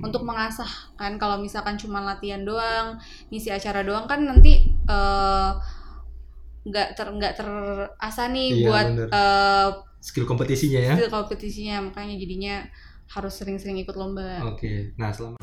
untuk mengasah kan kalau misalkan cuma latihan doang ngisi acara doang kan nanti eh, nggak ter nggak terasa nih Iya, buat bener. eh, skill kompetisinya ya. skill kompetisinya makanya jadinya harus sering-sering ikut lomba Oke. Nah, selama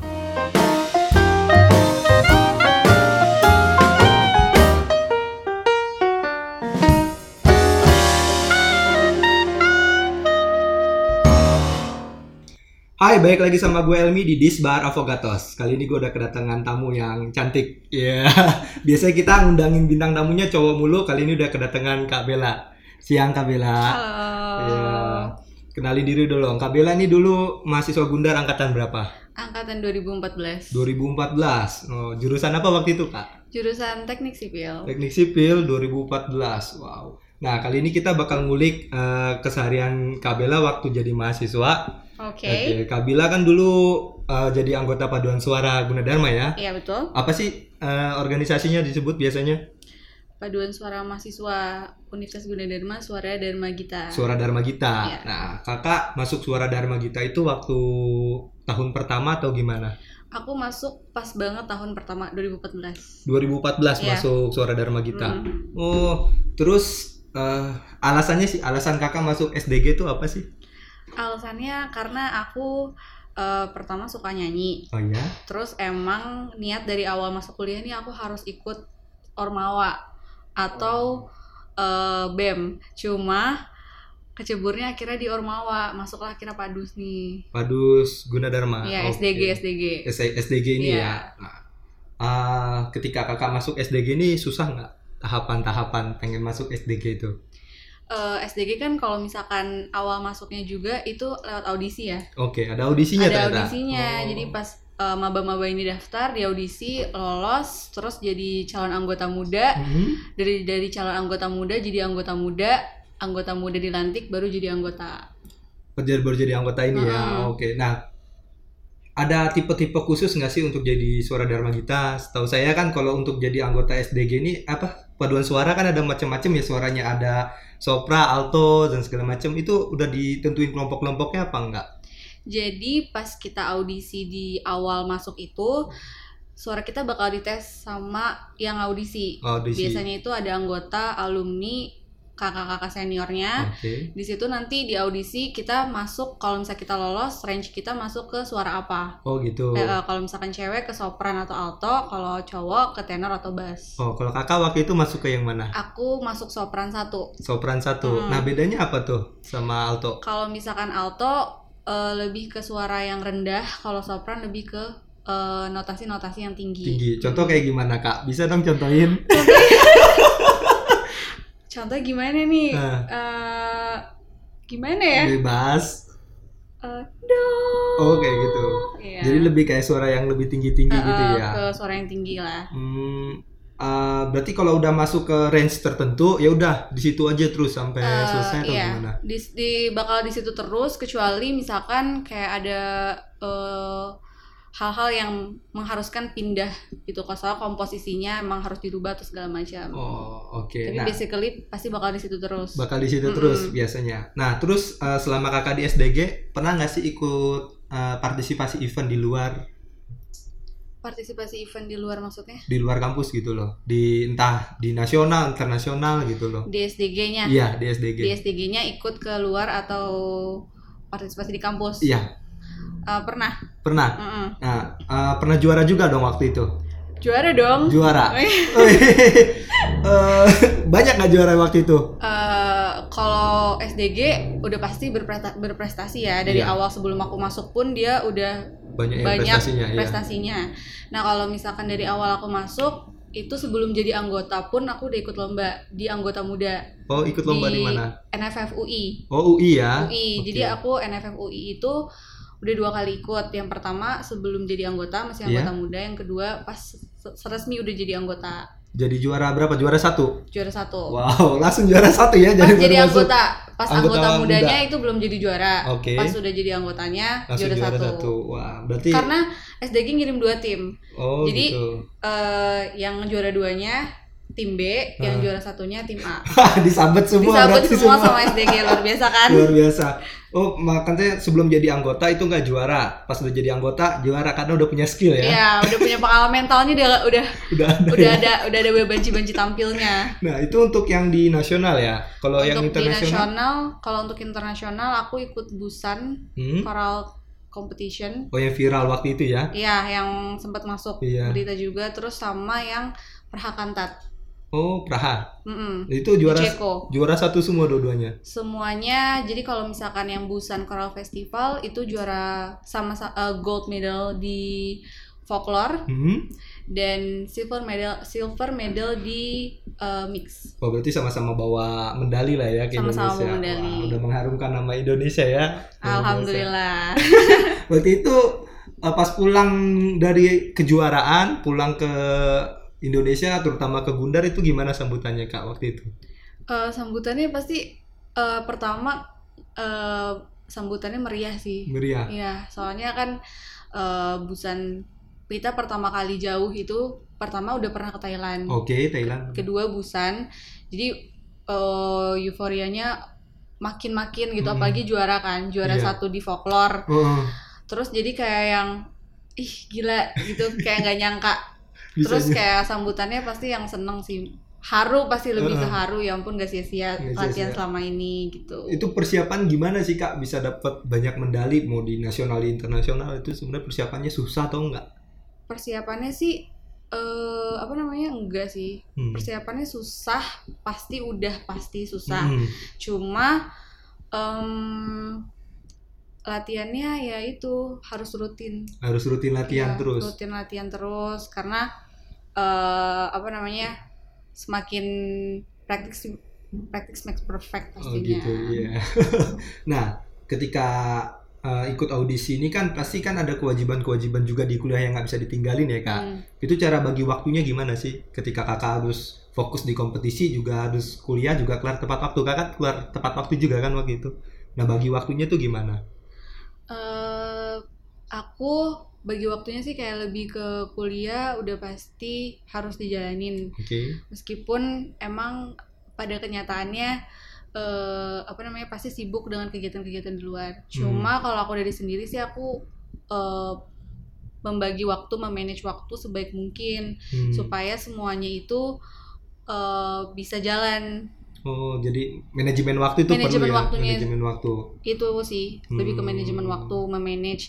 Hai, balik lagi sama gue Elmi di Disbar Avogatos. Kali ini gue udah kedatangan tamu yang cantik. Ya, biasanya kita ngundangin bintang tamunya cowok mulu. Kali ini udah kedatangan Kak Bella. Siang Kak Bella. halo Iya. Kenalin diri dulu. Kak Bella ini dulu mahasiswa Gundar angkatan berapa? angkatan 2014 2014. Oh, jurusan apa waktu itu, Kak? jurusan teknik sipil Teknik Sipil 2014. Wow. Nah, kali ini kita bakal ngulik eh, keseharian Kak Bella waktu jadi mahasiswa. Oke Oke, Kak Bella kan dulu eh, jadi anggota paduan suara Gunadarma ya. iya betul Apa sih eh, organisasinya disebut biasanya? paduan suara mahasiswa Universitas Gunadarma Suara Dharma Gita Suara Dharma Gita. Iya. Nah, Kakak masuk Suara Dharma Gita itu waktu tahun pertama atau gimana? aku masuk pas banget tahun pertama 2014 2014 Iya. masuk Suara Dharma Gita. Mm. Oh, terus eh, alasannya sih, alasan kakak masuk SDG itu apa sih? Alasannya karena aku eh, pertama suka nyanyi Oh ya, terus emang niat dari awal masuk kuliah nih aku harus ikut ormawa atau eh, bem cuma keceburnya akhirnya di ormawa masuklah akhirnya padus nih Padus Gunadarma. ya Oke. SDG SDG S- SDG ini Iya. ya. Nah, ah, ketika kakak masuk SDG ini susah nggak tahapan-tahapan pengen masuk SDG itu? Eh, SDG kan kalau misalkan awal masuknya juga itu lewat audisi ya Oke, ada audisinya ada ternyata. audisinya Oh. jadi pas eh, maba-maba ini daftar di audisi lolos terus jadi calon anggota muda Mhm. dari dari calon anggota muda jadi anggota muda anggota muda dilantik baru jadi anggota Jadi baru jadi anggota ini ya. Mm-mm. Oke. Nah, ada tipe-tipe khusus nggak sih untuk jadi suara Dharma Gita? Setahu saya kan kalau untuk jadi anggota SDG ini apa paduan suara kan ada macam-macam ya suaranya ada sopra, alto dan segala macam itu udah ditentuin kelompok-kelompoknya apa enggak? jadi pas kita audisi di awal masuk itu suara kita bakal dites sama yang audisi Audisi. biasanya itu ada anggota alumni kakak-kakak seniornya Oke. di situ nanti di audisi kita masuk kalau misalnya kita lolos range kita masuk ke suara apa Oh gitu. Eh, eh, kalau misalkan cewek ke sopran atau alto kalau cowok ke tenor atau bass Oh, kalau kakak waktu itu masuk ke yang mana? aku masuk sopran satu Sopran satu. Hmm. Nah, bedanya apa tuh sama alto? kalau misalkan alto eh, lebih ke suara yang rendah kalau sopran lebih ke eh, notasi-notasi yang tinggi Tinggi. Contoh kayak gimana, Kak? Bisa dong contohin? Contoh gimana nih Nah. Eh, gimana ya Bebas. Eh, do Oh, kayak gitu. Iya. Jadi lebih kayak suara yang lebih tinggi-tinggi Eh, gitu eh, ya. ke suara yang tinggi lah Hmm, eh, berarti kalau udah masuk ke range tertentu, ya udah di situ aja terus sampai Eh, selesai atau iya. gimana? Di, di bakal di situ terus kecuali misalkan kayak ada eh, hal-hal yang mengharuskan pindah gitu kalau komposisinya emang harus dirubah atau segala macam. Oh, oke. Tapi Nah, basically pasti bakal di situ terus. bakal di situ Mm-mm. terus biasanya. Nah, terus eh, selama kakak di SDG pernah nggak sih ikut eh, partisipasi event di luar Partisipasi event di luar maksudnya? di luar kampus gitu loh, di entah di nasional, internasional gitu loh. Di SDG-nya. Iya di SDG. Di SDG-nya ikut ke luar atau partisipasi di kampus? Iya Eh, pernah. pernah. Mm-mm. Nah eh, pernah juara juga dong waktu itu. Juara dong. Juara. Eh, banyak nggak juara waktu itu? Eh, kalau SDG udah pasti berpresta- berprestasi ya dari Iya. awal sebelum aku masuk pun dia udah Banyak, banyak prestasinya ya. prestasinya. Nah kalau misalkan dari awal aku masuk itu sebelum jadi anggota pun aku udah ikut lomba di anggota muda Oh ikut lomba di, mana? NFF UI. Oh UI ya. UI. Oke. Jadi aku NFF UI itu udah dua kali ikut. Yang pertama sebelum jadi anggota masih Iya. anggota muda. Yang kedua pas resmi udah jadi anggota Jadi juara berapa? Juara satu. juara satu. Wow langsung juara satu ya. Pas jadi masuk. anggota, pas Anggota anggota, muda. mudanya itu belum jadi juara. Oke. Pas sudah jadi anggotanya Langsung juara, juara, satu. satu. Wah berarti. Karena SDG ngirim dua tim. oh jadi, gitu. eh yang juara duanya tim B, yang Ah. juara satunya tim A. disabet semua Disabut berarti semua sama SDG luar biasa kan? luar biasa oh makanya sebelum jadi anggota itu nggak juara pas udah jadi anggota juara karena udah punya skill ya Iya, udah punya pengalaman mentalnya udah udah udah ada udah ya. ada udah ada banci-banci tampilnya. nah itu untuk yang di nasional ya kalau yang internasional nasional, kalau untuk internasional aku ikut Busan hmm? Choral Competition. oh yang viral waktu itu ya Iya, yang sempat masuk Iya. berita juga terus sama yang Prahakantat. Oh Praha Mm-mm. itu juara Ceko. juara satu semua dua-duanya Semuanya jadi kalau misalkan yang Busan Choral Festival itu juara sama eh, gold medal di folklore hmm? dan silver medal silver medal di eh, mix. Oh berarti sama-sama bawa medali lah ya ke Sama-sama Indonesia. medali. Wah, udah mengharumkan nama Indonesia ya. Alhamdulillah. Berarti itu eh, pas pulang dari kejuaraan, pulang ke Indonesia, terutama ke Gundar itu gimana sambutannya kak waktu itu? Eh, sambutannya pasti eh, pertama eh, sambutannya meriah sih. Meriah. Iya, soalnya kan eh, Busan kita pertama kali jauh itu pertama udah pernah ke Thailand. Oke Thailand. Kedua Busan. Jadi eh, euforianya makin-makin gitu Hmm. apalagi juara kan, juara Iya. satu di folklore. Oh, Terus jadi kayak yang ih gila gitu kayak nggak nyangka. Bisa Terus kayak sambutannya pasti yang seneng sih. Haru pasti lebih Heeh. ke haru ya ampun gak sia-sia latihan sia-sia. selama ini gitu. itu persiapan gimana sih kak bisa dapat banyak medali mau di nasional di internasional itu sebenarnya persiapannya susah atau enggak? Persiapannya sih eh apa namanya enggak sih. Hmm. persiapannya susah pasti udah pasti susah Hmm. cuma em, latihannya ya itu harus rutin Harus rutin latihan Iya, terus. rutin latihan terus karena eh apa namanya semakin praktis praktis makes perfect Oh pastinya gitu, iya. nah, ketika uh, ikut audisi ini kan pasti kan ada kewajiban-kewajiban juga di kuliah yang nggak bisa ditinggalin ya kak. Hmm. Itu cara bagi waktunya gimana sih? Ketika kakak harus fokus di kompetisi juga harus kuliah juga kelar tepat waktu kakak keluar tepat waktu juga kan waktu itu. Nah bagi waktunya tuh gimana? Eh, aku bagi waktunya sih kayak lebih ke kuliah udah pasti harus dijalanin Oke. meskipun emang pada kenyataannya eh, apa namanya pasti sibuk dengan kegiatan-kegiatan di luar. Cuma kalau aku dari sendiri sih aku eh, membagi waktu, memanage waktu sebaik mungkin Hmm. supaya semuanya itu eh, bisa jalan. Oh jadi manajemen waktu itu Manajemen perlu ya? waktunya. Manajemen waktu. Itu sih lebih ke Hmm. manajemen waktu, memanage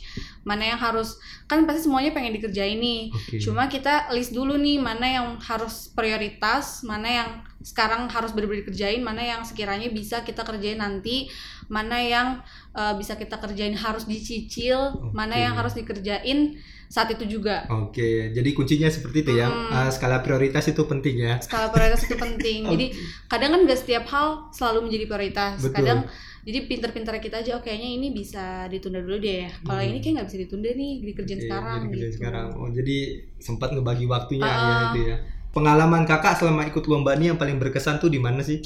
mana yang harus kan pasti semuanya pengen dikerjain nih. Oke. Cuma kita list dulu nih mana yang harus prioritas, mana yang sekarang harus benar-benar dikerjain, mana yang sekiranya bisa kita kerjain nanti, mana yang uh, bisa kita kerjain harus dicicil, mana Oke. yang harus dikerjain saat itu juga. Oke, jadi kuncinya seperti itu ya. Hmm. Ah, skala prioritas itu penting ya. Skala prioritas itu penting. Jadi kadang kan gak setiap hal selalu menjadi prioritas. Betul. Kadang jadi pinter-pinter kita aja, oh kayaknya ini bisa ditunda dulu deh. Kalau Hmm. ini kayak nggak bisa ditunda nih, dikerjain Oke, sekarang jadi kerjain gitu. sekarang. Oh, jadi sempat ngebagi waktunya ya Ah. itu ya. Pengalaman kakak selama ikut lomba ini yang paling berkesan tuh di mana sih?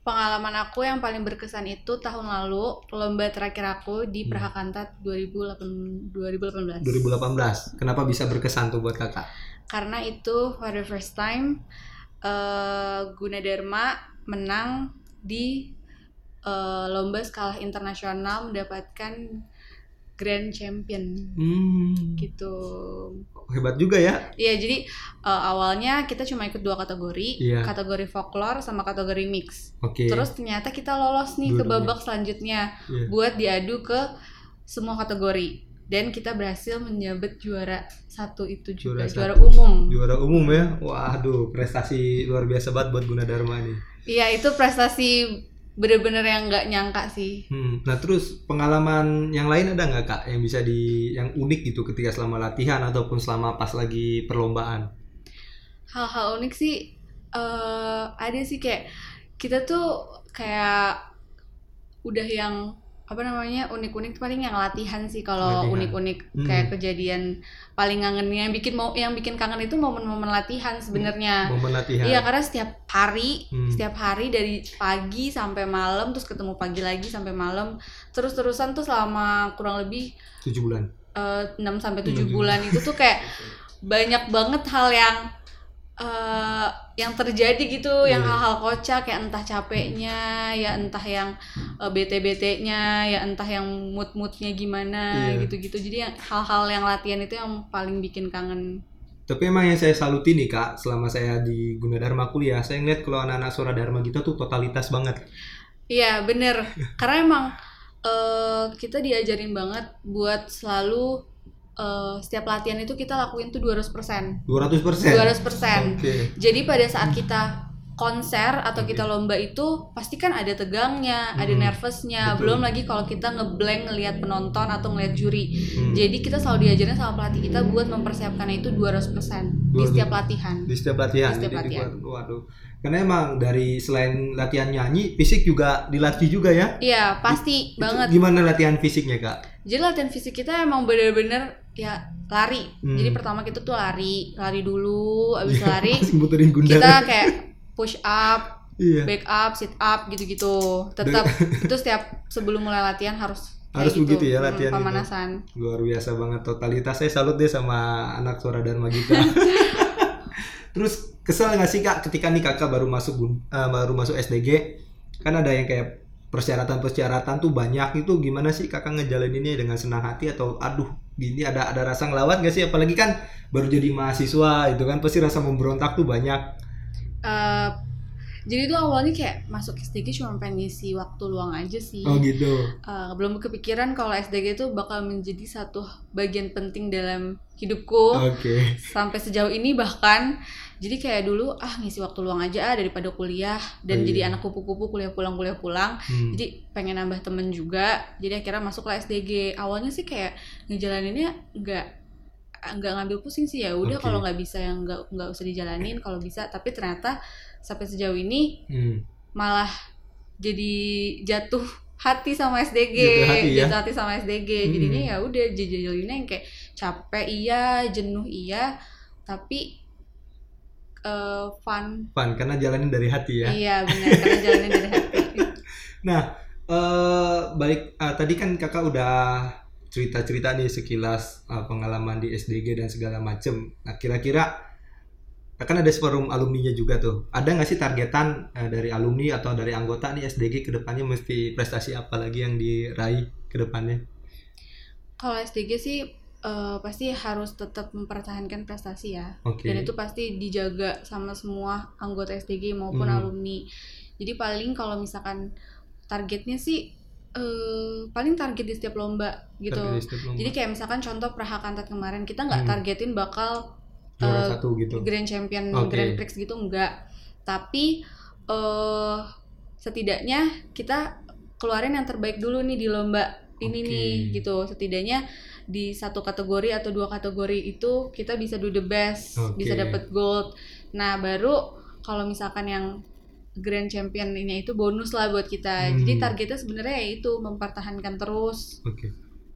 Pengalaman aku yang paling berkesan itu tahun lalu lomba terakhir aku di. Prahakantat 2008 2018. 2018. Kenapa bisa berkesan tuh buat kakak? Karena itu for the first time eh Gunadarma menang di eh, lomba skala internasional mendapatkan grand champion Hmm, gitu. hebat juga ya. Iya, jadi eh, awalnya kita cuma ikut dua kategori, Iya. kategori folklore sama kategori mix. Oke. Terus ternyata kita lolos nih ke Dua-duanya. babak selanjutnya Iya. buat diadu ke semua kategori dan kita berhasil menyabet juara satu itu juga Juara juara, satu. umum. Juara umum ya. Waduh, prestasi luar biasa banget buat Gunadarma nih. Iya itu prestasi bener-bener yang nggak nyangka sih. Hmm. Nah, terus pengalaman yang lain ada nggak kak yang bisa di yang unik gitu ketika selama latihan ataupun selama pas lagi perlombaan? Hal-hal unik sih eh ada sih kayak kita tuh kayak udah yang apa namanya unik-unik paling yang latihan sih kalau unik-unik Hmm. kayak kejadian paling ngangennya yang bikin mau yang bikin kangen itu momen-momen latihan sebenarnya. Momen latihan. Iya karena setiap hari, Hmm. setiap hari dari pagi sampai malam, terus ketemu pagi lagi sampai malam, terus terusan tuh selama kurang lebih Tujuh bulan. eh, 6 sampai 7 Tujuh. bulan itu tuh kayak banyak banget hal yang eh, yang terjadi gitu yang Iya. hal-hal kocak ya entah capeknya ya entah yang eh, bete-betenya ya entah yang mood-moodnya gimana Iya. gitu-gitu jadi yang hal-hal yang latihan itu yang paling bikin kangen Tapi emang yang saya saluti nih kak, selama saya di Gunadarma kuliah, saya ngeliat kalau anak-anak suara Dharma kita tuh totalitas banget. Iya bener karena emang eh, kita diajarin banget buat selalu eh, setiap latihan itu kita lakuin tuh 200% 200 persen. 200% Oke. Jadi pada saat kita konser atau kita lomba itu pasti kan ada tegangnya, ada Hmm, nervousnya, betul. belum lagi kalau kita ngeblank ngelihat penonton atau ngelihat juri. Hmm. Jadi kita selalu diajarin sama pelatih kita buat mempersiapkannya itu 200% di 200%. setiap latihan. di setiap latihan. Di setiap Jadi latihan. dibuat- waduh. Karena emang dari selain latihan nyanyi, fisik juga dilatih juga ya. Iya, pasti Itu banget. Gimana latihan fisiknya kak? Jadi latihan fisik kita emang bener-bener ya lari. Hmm. Jadi pertama kita tuh lari, lari dulu, abis lari muterin gundar. kita kayak push up, iya. back up, sit up gitu-gitu. Tetap itu setiap sebelum mulai latihan harus Harus begitu ya Hmm, latihan itu. pemanasan. Luar biasa banget totalitas. Saya salut deh sama anak suara Dharma kita. Terus kesel nggak sih kak ketika nih kakak baru masuk eh, baru masuk SDG kan ada yang kayak persyaratan-persyaratan tuh banyak itu gimana sih kakak ngejalaninnya dengan senang hati atau aduh gini ada ada rasa ngelawat gak sih? Apalagi kan baru jadi mahasiswa itu kan pasti rasa memberontak tuh banyak. Eh, jadi itu awalnya kayak masuk SDG cuma pengen ngisi waktu luang aja sih. oh gitu Eh, belum kepikiran kalau SDG itu bakal menjadi satu bagian penting dalam hidupku oke sampai sejauh ini bahkan jadi kayak dulu ah ngisi waktu luang aja ah, daripada kuliah dan Oh, iya. jadi anak kupu-kupu kuliah pulang kuliah pulang Hmm. jadi pengen nambah temen juga jadi akhirnya masuk ke SDG awalnya sih kayak ngejalaninnya nggak nggak ngambil pusing sih ya udah Oke. kalau nggak bisa yang nggak nggak usah dijalanin kalau bisa tapi ternyata sampai sejauh ini Hmm. malah jadi jatuh hati sama SDG Jatuh hati ya? jatuh hati sama SDG Hmm. jadinya ya udah jajalinnya yang kayak capek iya jenuh iya tapi eh, fun fun karena jalanin dari hati ya iya benar karena jalannya dari hati Nah, eh balik eh, tadi kan kakak udah cerita-cerita nih sekilas eh, pengalaman di SDG dan segala macem. Nah, kira-kira kan ada forum alumninya juga tuh. Ada nggak sih targetan eh, dari alumni atau dari anggota nih SDG ke depannya mesti prestasi apa lagi yang diraih ke depannya? kalau SDG sih eh, pasti harus tetap mempertahankan prestasi ya Oke. dan itu pasti dijaga sama semua anggota SDG maupun Hmm. alumni. Jadi paling kalau misalkan targetnya sih eh, paling target di setiap lomba gitu. Setiap lomba. Jadi kayak misalkan contoh Prahakantat kemarin kita nggak Hmm. targetin bakal juara eh, satu gitu. Grand Champion Oke. Grand Prix gitu enggak. Tapi eh setidaknya kita keluarin yang terbaik dulu nih di lomba ini nih gitu. Setidaknya di satu kategori atau dua kategori itu kita bisa do the best, Oke. bisa dapet gold. Nah, baru kalau misalkan yang Grand Champion ini itu bonus lah buat kita. Hmm. Jadi targetnya sebenarnya ya itu mempertahankan terus Oke.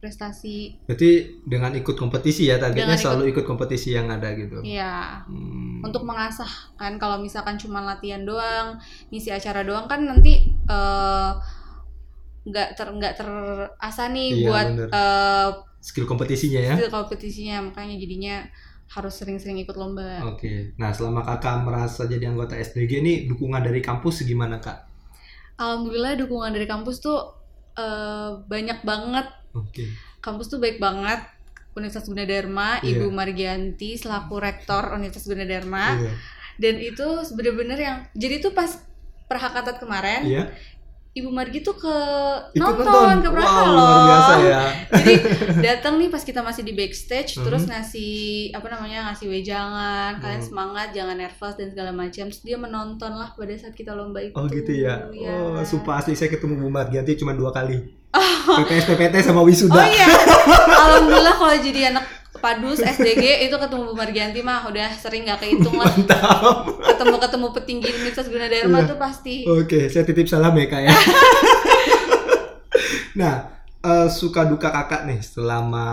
Prestasi. Berarti dengan ikut kompetisi ya targetnya ikut- selalu ikut kompetisi yang ada gitu. Iya. Hmm. untuk mengasah kan kalau misalkan cuma latihan doang ngisi acara doang kan nanti eh, nggak ter nggak terasa nih Iya, buat bener. eh, skill kompetisinya ya. skill kompetisinya makanya jadinya harus sering-sering ikut lomba Oke, nah selama kakak merasa jadi anggota SDG ini dukungan dari kampus gimana kak? alhamdulillah dukungan dari kampus tuh eh, banyak banget Oke, kampus tuh baik banget Universitas Gunadarma, Iya. Ibu Margianti selaku rektor Universitas Gunadarma iya, dan itu bener-bener yang jadi tuh pas perhakatat kemarin iya. Ibu Margi tuh ke Ikut nonton, nonton, ke wow Praha luar loh. biasa ya. Jadi datang nih pas kita masih di backstage, Mhm. terus ngasih apa namanya ngasih wejangan, kalian Mhm. semangat, jangan nervous dan segala macam. Terus dia menonton lah pada saat kita lomba itu. Oh gitu ya. Iya. Oh sumpah asli saya ketemu Bu Margianti cuma dua kali. PPS PPT sama wisuda. Oh iya, alhamdulillah kalau jadi anak padus SDG itu ketemu Bu Margianti mah udah sering nggak kehitung lah. Mantap. Ketemu ketemu petinggi Universitas Gunadarma Iya. tuh pasti. Oke, saya titip salam ya kak ya. nah, eh, suka duka kakak nih selama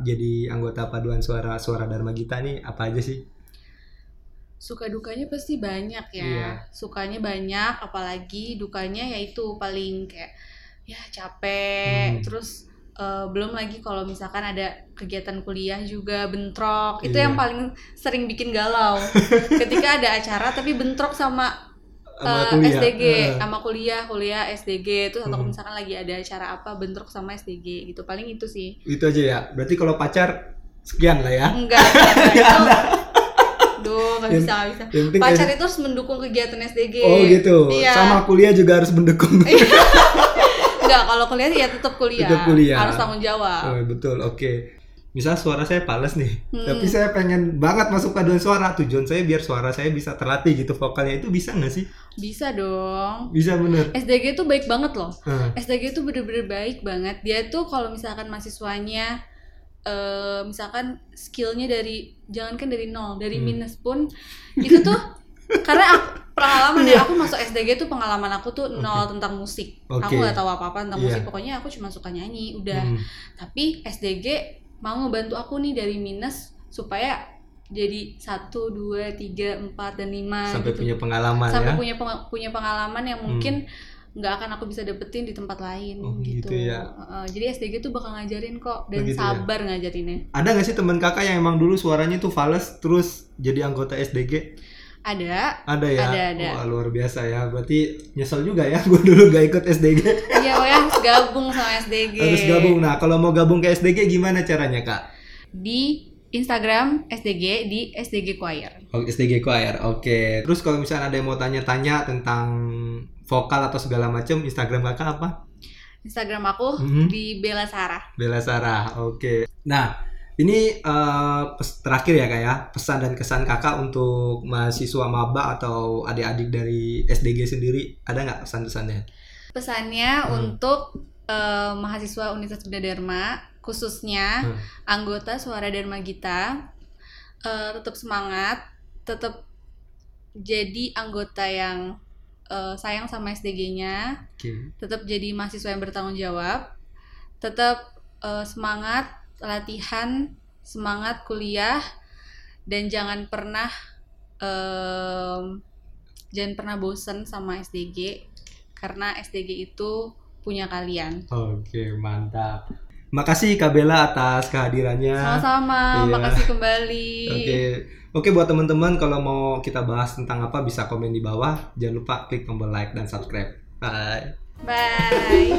jadi anggota paduan suara suara Dharma Gita nih apa aja sih? suka dukanya pasti banyak ya Iya. sukanya banyak apalagi dukanya yaitu paling kayak ya capek Hmm. terus Eh, belum lagi kalau misalkan ada kegiatan kuliah juga bentrok itu Iya. yang paling sering bikin galau ketika ada acara tapi bentrok sama Sama kuliah. SDG Eh. sama kuliah kuliah SDG itu atau Hmm. misalkan lagi ada acara apa bentrok sama SDG gitu paling itu sih Itu aja ya. Berarti kalau pacar sekian lah ya. enggak enggak, ada. duh Yang- bisa nggak bisa Yang pacar itu harus mendukung kegiatan SDG Oh gitu. Iya. Sama kuliah juga harus mendukung. enggak kalau kuliah ya tetap kuliah Tetap kuliah. harus tanggung jawab Oh, betul. Oke. Misal suara saya pales nih, Hmm. tapi saya pengen banget masuk paduan suara. Tujuan saya biar suara saya bisa terlatih gitu vokalnya itu bisa nggak sih? bisa dong Bisa bener. SDG itu baik banget loh Hah. SDG itu bener-bener baik banget. Dia tuh kalau misalkan mahasiswanya eh misalkan skillnya dari jangankan dari nol, dari Hmm. minus pun itu tuh karena aku, pengalaman ya aku masuk SDG tuh pengalaman aku tuh nol tentang musik. Oke. Aku nggak tahu apa-apa tentang Iya. musik. Pokoknya aku cuma suka nyanyi, udah. Hmm. Tapi SDG mau ngebantu aku nih dari minus supaya jadi satu, dua, tiga, empat dan lima Sampai gitu punya pengalaman sampai ya. punya peng- punya pengalaman yang mungkin nggak akan aku bisa dapetin di tempat lain Oh, gitu. gitu ya. Jadi SDG tuh bakal ngajarin kok dan Begitu ya. sabar ngajarinnya. Ada nggak sih teman kakak yang emang dulu suaranya tuh fales terus jadi anggota SDG? Ada, Ada ya? Ada, ada. Wah, luar biasa ya. Berarti nyesel juga ya gue dulu gak ikut SDG. iya pokoknya harus gabung sama SDG. Harus gabung. Nah, kalau mau gabung ke SDG gimana caranya, Kak? Di Instagram SDG di SDG Choir. Oh, SDG Choir. Oke. Terus kalau misalnya ada yang mau tanya-tanya tentang vokal atau segala macam, Instagram Kakak apa? Instagram aku Mhm. di Bella Sarah. Bella Sarah. Oke. Nah, ini pes- terakhir ya kak ya pesan dan kesan kakak untuk mahasiswa maba atau adik-adik dari SDG sendiri ada nggak pesan-pesannya? Pesannya Hmm. untuk eh, mahasiswa Universitas Bunda Dharma, khususnya Hmm. anggota Suara Dharma Gita, eh, tetap semangat, tetap jadi anggota yang eh, sayang sama SDG-nya, Oke. tetap jadi mahasiswa yang bertanggung jawab, tetap eh, semangat latihan, semangat kuliah, dan jangan pernah em, jangan pernah bosen sama SDG karena SDG itu punya kalian. Oke mantap. Makasih Kak Bella atas kehadirannya. Sama-sama, Iya. makasih kembali. Oke. Oke buat teman-teman kalau mau kita bahas tentang apa bisa komen di bawah. Jangan lupa klik tombol like dan subscribe. Bye. Bye.